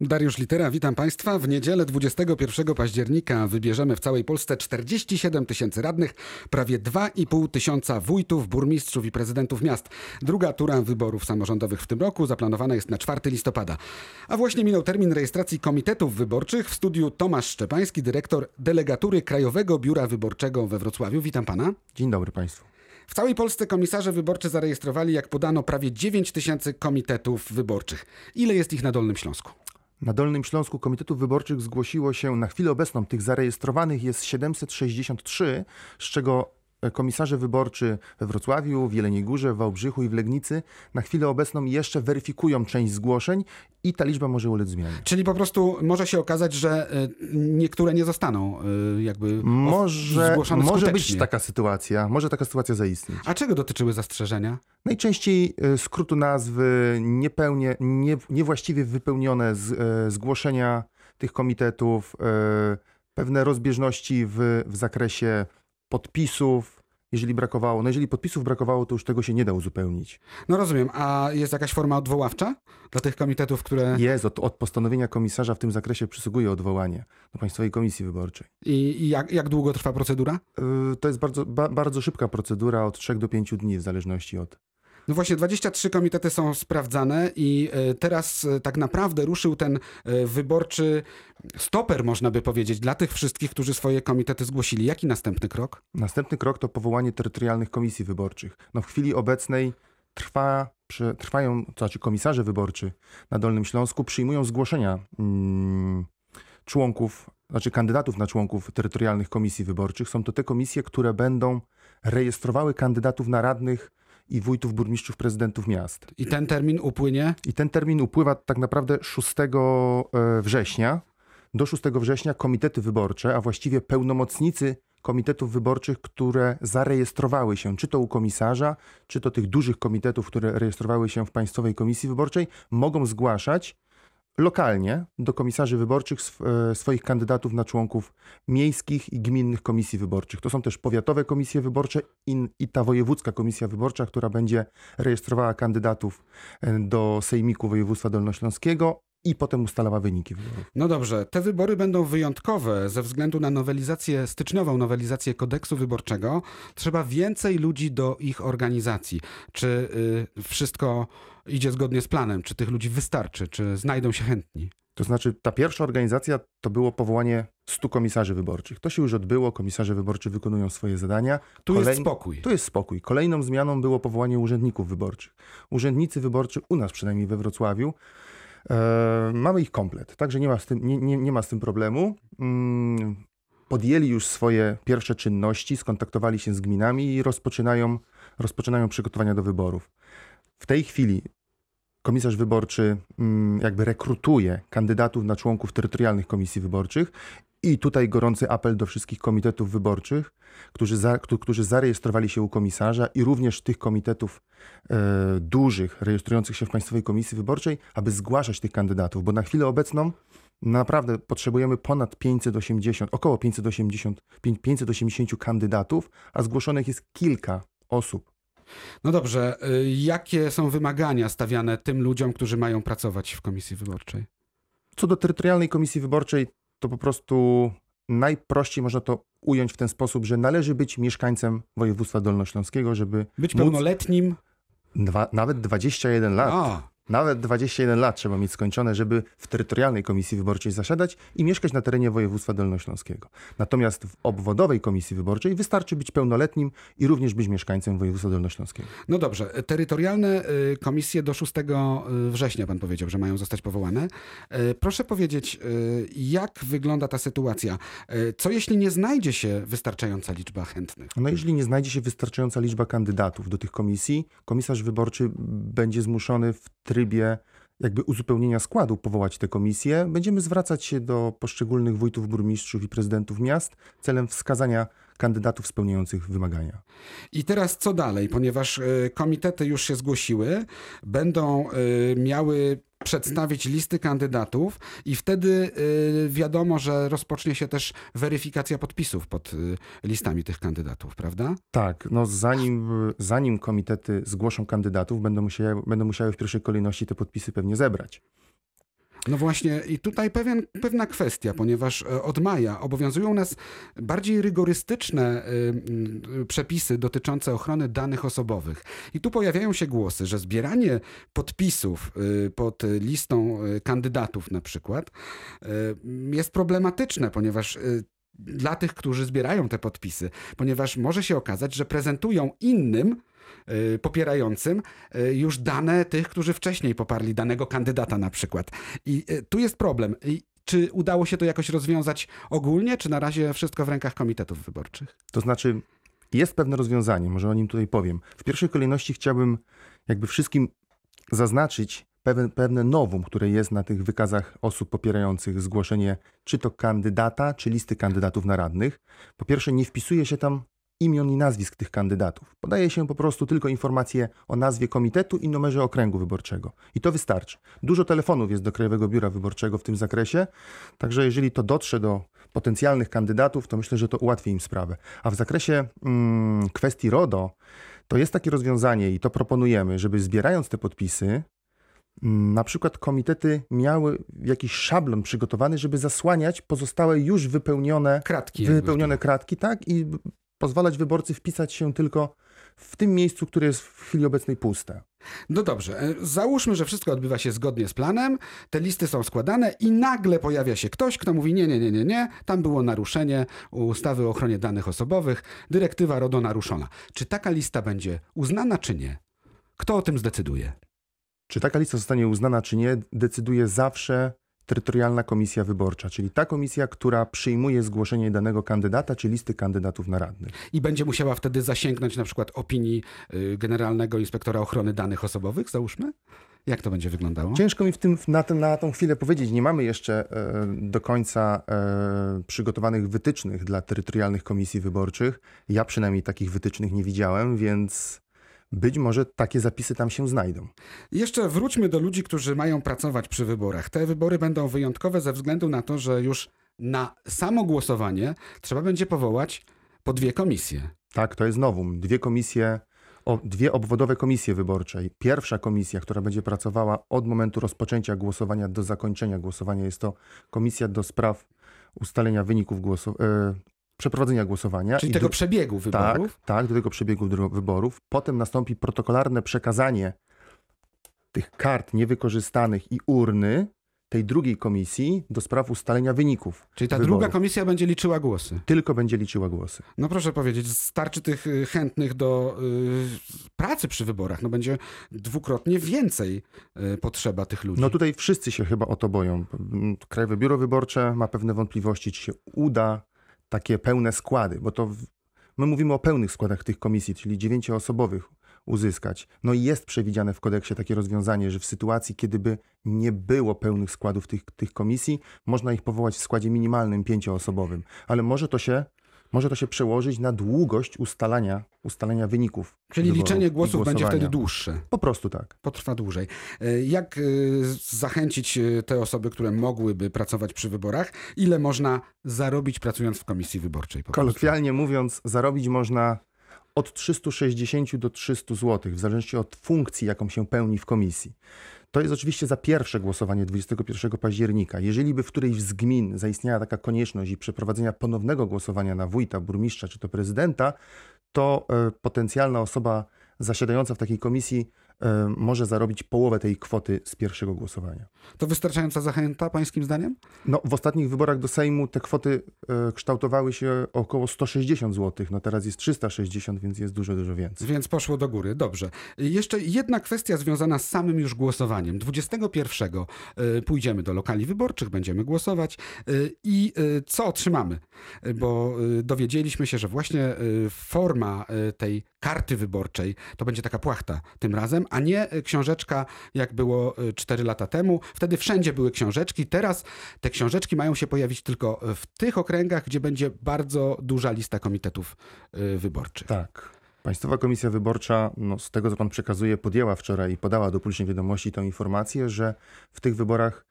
Dariusz Litera, witam Państwa. W niedzielę 21 października wybierzemy w całej Polsce 47 tysięcy radnych, prawie 2,5 tysiąca wójtów, burmistrzów i prezydentów miast. Druga tura wyborów samorządowych w tym roku zaplanowana jest na 4 listopada. A właśnie minął termin rejestracji komitetów wyborczych. W studiu Tomasz Szczepański, dyrektor delegatury Krajowego Biura Wyborczego we Wrocławiu. Witam Pana. Dzień dobry Państwu. W całej Polsce komisarze wyborczy zarejestrowali, jak podano, prawie 9 tysięcy komitetów wyborczych. Ile jest ich na Dolnym Śląsku? Na Dolnym Śląsku Komitetów Wyborczych zgłosiło się na chwilę obecną, tych zarejestrowanych jest 763, z czego komisarze wyborczy we Wrocławiu, w Jeleniej Górze, w Wałbrzychu i w Legnicy na chwilę obecną jeszcze weryfikują część zgłoszeń i ta liczba może ulec zmianie. Czyli po prostu może się okazać, że y, niektóre nie zostaną y, jakby może, zgłoszone może skutecznie. być taka sytuacja, może taka sytuacja zaistnieć. A czego dotyczyły zastrzeżenia? Najczęściej e, skrótu nazwy, niepełnie, nie, niewłaściwie wypełnione z, e, zgłoszenia tych komitetów, e, pewne rozbieżności w, w zakresie podpisów, jeżeli brakowało. No jeżeli podpisów brakowało, to już tego się nie da uzupełnić. No rozumiem, a jest jakaś forma odwoławcza dla tych komitetów, które... Jest, od, od postanowienia komisarza w tym zakresie przysługuje odwołanie do Państwowej Komisji Wyborczej. I, i jak, jak długo trwa procedura? Yy, To jest bardzo, ba, bardzo szybka procedura, od 3 do 5 dni, w zależności od No właśnie, 23 komitety są sprawdzane i e, teraz e, tak naprawdę ruszył ten e, wyborczy stoper, można by powiedzieć, dla tych wszystkich, którzy swoje komitety zgłosili. Jaki następny krok? Następny krok to powołanie terytorialnych komisji wyborczych. No w chwili obecnej trwa, przy, trwają, to znaczy komisarze wyborczy na Dolnym Śląsku przyjmują zgłoszenia mm, członków, znaczy kandydatów na członków terytorialnych komisji wyborczych. Są to te komisje, które będą rejestrowały kandydatów na radnych i wójtów, burmistrzów, prezydentów miast. I ten termin upłynie? I ten termin upływa tak naprawdę 6 e, września. Do 6 września komitety wyborcze, a właściwie pełnomocnicy komitetów wyborczych, które zarejestrowały się, czy to u komisarza, czy to tych dużych komitetów, które rejestrowały się w Państwowej Komisji Wyborczej, mogą zgłaszać lokalnie do komisarzy wyborczych e, swoich kandydatów na członków miejskich i gminnych komisji wyborczych. To są też powiatowe komisje wyborcze i, i ta wojewódzka komisja wyborcza, która będzie rejestrowała kandydatów e, do Sejmiku Województwa Dolnośląskiego i potem ustalała wyniki wyborów. No dobrze, te wybory będą wyjątkowe ze względu na nowelizację, styczniową nowelizację kodeksu wyborczego. Trzeba więcej ludzi do ich organizacji. Czy y, wszystko idzie zgodnie z planem? Czy tych ludzi wystarczy? Czy znajdą się chętni? To znaczy, ta pierwsza organizacja to było powołanie 100 komisarzy wyborczych. To się już odbyło, komisarze wyborczy wykonują swoje zadania. Tu Kolej- jest spokój. Tu jest spokój. Kolejną zmianą było powołanie urzędników wyborczych. Urzędnicy wyborczy, u nas przynajmniej we Wrocławiu, mamy ich komplet, także nie ma z tym, nie, nie, nie ma z tym problemu. Mm, podjęli już swoje pierwsze czynności, skontaktowali się z gminami i rozpoczynają, rozpoczynają przygotowania do wyborów. W tej chwili komisarz wyborczy mm, jakby rekrutuje kandydatów na członków terytorialnych komisji wyborczych i tutaj gorący apel do wszystkich komitetów wyborczych, którzy, za, któ- którzy zarejestrowali się u komisarza i również tych komitetów e, dużych, rejestrujących się w Państwowej Komisji Wyborczej, aby zgłaszać tych kandydatów, bo na chwilę obecną naprawdę potrzebujemy ponad 580, około 580, pięć- 580 kandydatów, a zgłoszonych jest kilka osób. No dobrze, y, jakie są wymagania stawiane tym ludziom, którzy mają pracować w komisji wyborczej? Co do terytorialnej komisji wyborczej, to po prostu najprościej można to ująć w ten sposób, że należy być mieszkańcem województwa dolnośląskiego, żeby Być móc pełnoletnim? dwa, nawet 21 lat. A, Nawet 21 lat trzeba mieć skończone, żeby w terytorialnej komisji wyborczej zasiadać i mieszkać na terenie województwa dolnośląskiego. Natomiast w obwodowej komisji wyborczej wystarczy być pełnoletnim i również być mieszkańcem województwa dolnośląskiego. no dobrze. Terytorialne y, komisje do 6 września, pan powiedział, że mają zostać powołane. Y, Proszę powiedzieć, y, jak wygląda ta sytuacja? Y, Co jeśli nie znajdzie się wystarczająca liczba chętnych? No jeżeli nie znajdzie się wystarczająca liczba kandydatów do tych komisji, komisarz wyborczy będzie zmuszony w trybie jakby uzupełnienia składu powołać te komisje. Będziemy zwracać się do poszczególnych wójtów, burmistrzów i prezydentów miast celem wskazania kandydatów spełniających wymagania. I teraz co dalej? Ponieważ y, komitety już się zgłosiły, będą y, miały przedstawić listy kandydatów i wtedy y, wiadomo, że rozpocznie się też weryfikacja podpisów pod y, listami tych kandydatów, prawda? Tak, no zanim, zanim komitety zgłoszą kandydatów, będą musiały, będą musiały w pierwszej kolejności te podpisy pewnie zebrać. No właśnie, i tutaj pewien, pewna kwestia, ponieważ e, od maja obowiązują nas bardziej rygorystyczne y, y, przepisy dotyczące ochrony danych osobowych. I tu pojawiają się głosy, że zbieranie podpisów y, pod listą kandydatów na przykład jest problematyczne, ponieważ dla tych, którzy zbierają te podpisy, ponieważ może się okazać, że prezentują innym popierającym y, już dane tych, którzy wcześniej poparli danego kandydata na przykład. I y, tu jest problem. Czy udało się to jakoś rozwiązać ogólnie, czy na razie wszystko w rękach komitetów wyborczych? To znaczy, jest pewne rozwiązanie, może o nim tutaj powiem. W pierwszej kolejności chciałbym jakby wszystkim zaznaczyć pewne, pewne nowum, które jest na tych wykazach osób popierających zgłoszenie czy to kandydata, czy listy kandydatów na radnych. Po pierwsze, nie wpisuje się tam imion i nazwisk tych kandydatów. Podaje się po prostu tylko informacje o nazwie komitetu i numerze okręgu wyborczego. I to wystarczy. Dużo telefonów jest do Krajowego Biura Wyborczego w tym zakresie, także jeżeli to dotrze do potencjalnych kandydatów, to myślę, że to ułatwi im sprawę. A w zakresie mm, kwestii RODO, to jest takie rozwiązanie i to proponujemy, żeby zbierając te podpisy, mm, na przykład komitety miały jakiś szablon przygotowany, żeby zasłaniać pozostałe już wypełnione Kratki. wypełnione kratki, tak? I pozwalać wyborcy wpisać się tylko w tym miejscu, które jest w chwili obecnej puste. No dobrze, e, załóżmy, że wszystko odbywa się zgodnie z planem, te listy są składane i nagle pojawia się ktoś, kto mówi nie, nie, nie, nie, nie, tam było naruszenie ustawy o ochronie danych osobowych, dyrektywa RODO naruszona. Czy taka lista będzie uznana, czy nie? Kto o tym zdecyduje? Czy taka lista zostanie uznana, czy nie, decyduje zawsze terytorialna komisja wyborcza, czyli ta komisja, która przyjmuje zgłoszenie danego kandydata, czy listy kandydatów na radnych. I będzie musiała wtedy zasięgnąć na przykład opinii y, Generalnego Inspektora Ochrony Danych Osobowych, załóżmy? Jak to będzie wyglądało? Ciężko mi w tym, na, tym, na tą chwilę powiedzieć. Nie mamy jeszcze e, do końca e, przygotowanych wytycznych dla terytorialnych komisji wyborczych. Ja przynajmniej takich wytycznych nie widziałem, więc być może takie zapisy tam się znajdą. Jeszcze wróćmy do ludzi, którzy mają pracować przy wyborach. Te wybory będą wyjątkowe ze względu na to, że już na samo głosowanie trzeba będzie powołać po dwie komisje. Tak, to jest nowum. Dwie komisje, o, dwie obwodowe komisje wyborcze. Pierwsza komisja, która będzie pracowała od momentu rozpoczęcia głosowania do zakończenia głosowania, jest to komisja do spraw ustalenia wyników głosu, e, przeprowadzenia głosowania. Czyli tego dru- przebiegu wyborów. Tak, tak, do tego przebiegu wyborów. Potem nastąpi protokolarne przekazanie tych kart niewykorzystanych i urny tej drugiej komisji do spraw ustalenia wyników. Czyli ta wyborów. druga komisja będzie liczyła głosy. Tylko będzie liczyła głosy. No proszę powiedzieć, starczy tych y, chętnych do y, pracy przy wyborach. No będzie dwukrotnie więcej y, potrzeba tych ludzi. No tutaj wszyscy się chyba o to boją. Krajowe Biuro Wyborcze ma pewne wątpliwości, czy się uda takie pełne składy, bo to my mówimy o pełnych składach tych komisji, czyli dziewięcioosobowych uzyskać. No i jest przewidziane w kodeksie takie rozwiązanie, że w sytuacji, kiedy by nie było pełnych składów tych, tych komisji, można ich powołać w składzie minimalnym pięcioosobowym. Ale może to się, może to się przełożyć na długość ustalania, ustalania wyników. Czyli liczenie głosów będzie wtedy dłuższe. Po prostu tak. Potrwa dłużej. Y, Jak y, zachęcić y, te osoby, które mogłyby pracować przy wyborach? Ile można zarobić pracując w komisji wyborczej? Kolokwialnie mówiąc, zarobić można od 360 do 300 zł, w zależności od funkcji, jaką się pełni w komisji. To jest oczywiście za pierwsze głosowanie 21 października. Jeżeli by w którejś z gmin zaistniała taka konieczność i przeprowadzenia ponownego głosowania na wójta, burmistrza czy to prezydenta, to e, potencjalna osoba zasiadająca w takiej komisji e, może zarobić połowę tej kwoty z pierwszego głosowania. To wystarczająca zachęta, pańskim zdaniem? No, w ostatnich wyborach do Sejmu te kwoty e, kształtowały się około 160 zł. No teraz jest 360, więc jest dużo, dużo więcej. Więc poszło do góry. Dobrze. Jeszcze jedna kwestia związana z samym już głosowaniem. 21 y, pójdziemy do lokali wyborczych, będziemy głosować i co otrzymamy? Bo dowiedzieliśmy się, że właśnie forma tej karty wyborczej to będzie taka płachta tym razem, a nie y, książeczka jak było 4 lata temu. Wtedy wszędzie były książeczki. Teraz te książeczki mają się pojawić tylko w tych okręgach, gdzie będzie bardzo duża lista komitetów wyborczych. Tak. Państwowa Komisja Wyborcza, no, z tego co pan przekazuje, podjęła wczoraj i podała do publicznej wiadomości tę informację, że w tych wyborach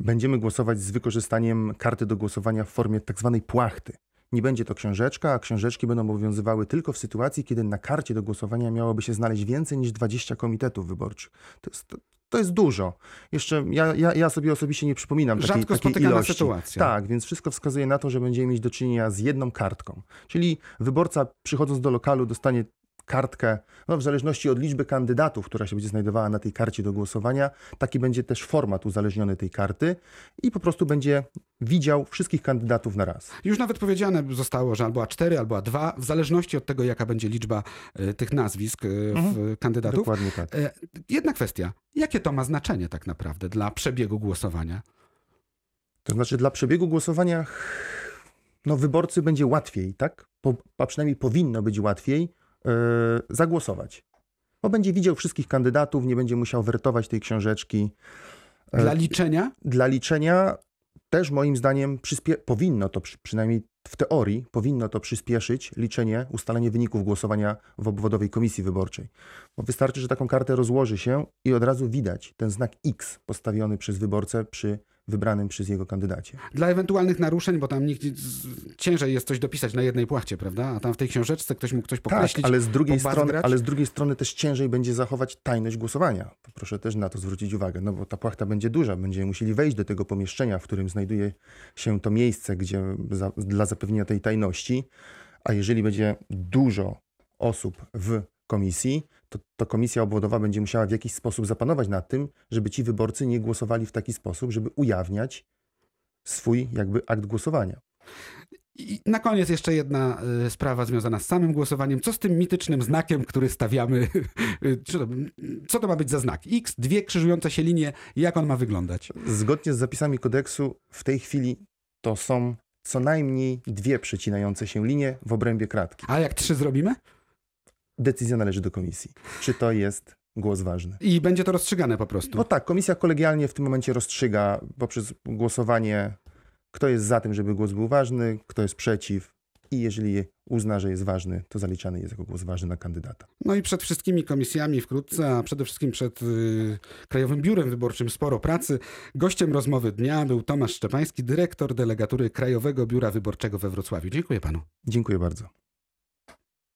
będziemy głosować z wykorzystaniem karty do głosowania w formie tak zwanej płachty. Nie będzie to książeczka, a książeczki będą obowiązywały tylko w sytuacji, kiedy na karcie do głosowania miałoby się znaleźć więcej niż 20 komitetów wyborczych. To jest, to, jest dużo. Jeszcze ja, ja, ja sobie osobiście nie przypominam takiej, Rzadko takiej spotykana ilości. sytuacja. Tak, więc wszystko wskazuje na to, że będziemy mieć do czynienia z jedną kartką. Czyli wyborca przychodząc do lokalu dostanie kartkę, no w zależności od liczby kandydatów, która się będzie znajdowała na tej karcie do głosowania, taki będzie też format uzależniony tej karty i po prostu będzie widział wszystkich kandydatów na raz. Już nawet powiedziane zostało, że albo A4, albo A2, w zależności od tego, jaka będzie liczba e, tych nazwisk e, w Mhm. kandydatów. Dokładnie tak. E, Jedna kwestia. Jakie to ma znaczenie tak naprawdę dla przebiegu głosowania? To znaczy dla przebiegu głosowania no wyborcy będzie łatwiej, tak? Po, a przynajmniej powinno być łatwiej zagłosować. Bo będzie widział wszystkich kandydatów, nie będzie musiał wertować tej książeczki. E, Dla liczenia? dla liczenia też moim zdaniem przyspie- powinno to, przy, przynajmniej w teorii, powinno to przyspieszyć liczenie, ustalenie wyników głosowania w obwodowej komisji wyborczej. Bo wystarczy, że taką kartę rozłoży się i od razu widać ten znak X postawiony przez wyborcę przy wybranym przez jego kandydacie. Dla ewentualnych naruszeń, bo tam nikt, ciężej jest coś dopisać na jednej płachcie, prawda? A tam w tej książeczce ktoś mógł coś Tak, pokreślić. ale z, drugiej strony, ale z drugiej strony też ciężej będzie zachować tajność głosowania. Proszę też na to zwrócić uwagę, no bo ta płachta będzie duża. Będziemy musieli wejść do tego pomieszczenia, w którym znajduje się to miejsce, gdzie za, dla zapewnienia tej tajności. A jeżeli będzie dużo osób w komisji, to, to komisja obwodowa będzie musiała w jakiś sposób zapanować nad tym, żeby ci wyborcy nie głosowali w taki sposób, żeby ujawniać swój jakby akt głosowania. I na koniec jeszcze jedna y, sprawa związana z samym głosowaniem. Co z tym mitycznym znakiem, który stawiamy? Y, co to- Co to ma być za znak? X, dwie krzyżujące się linie. Jak on ma wyglądać? Zgodnie z zapisami kodeksu w tej chwili to są co najmniej dwie przecinające się linie w obrębie kratki. A jak trzy zrobimy? Decyzja należy do komisji. Czy to jest głos ważny? I będzie to rozstrzygane po prostu. No tak, komisja kolegialnie w tym momencie rozstrzyga poprzez głosowanie, kto jest za tym, żeby głos był ważny, kto jest przeciw. I jeżeli uzna, że jest ważny, to zaliczany jest jako głos ważny na kandydata. No i przed wszystkimi komisjami wkrótce, a przede wszystkim przed y, Krajowym Biurem Wyborczym sporo pracy. Gościem rozmowy dnia był Tomasz Szczepański, dyrektor delegatury Krajowego Biura Wyborczego we Wrocławiu. Dziękuję panu. Dziękuję bardzo.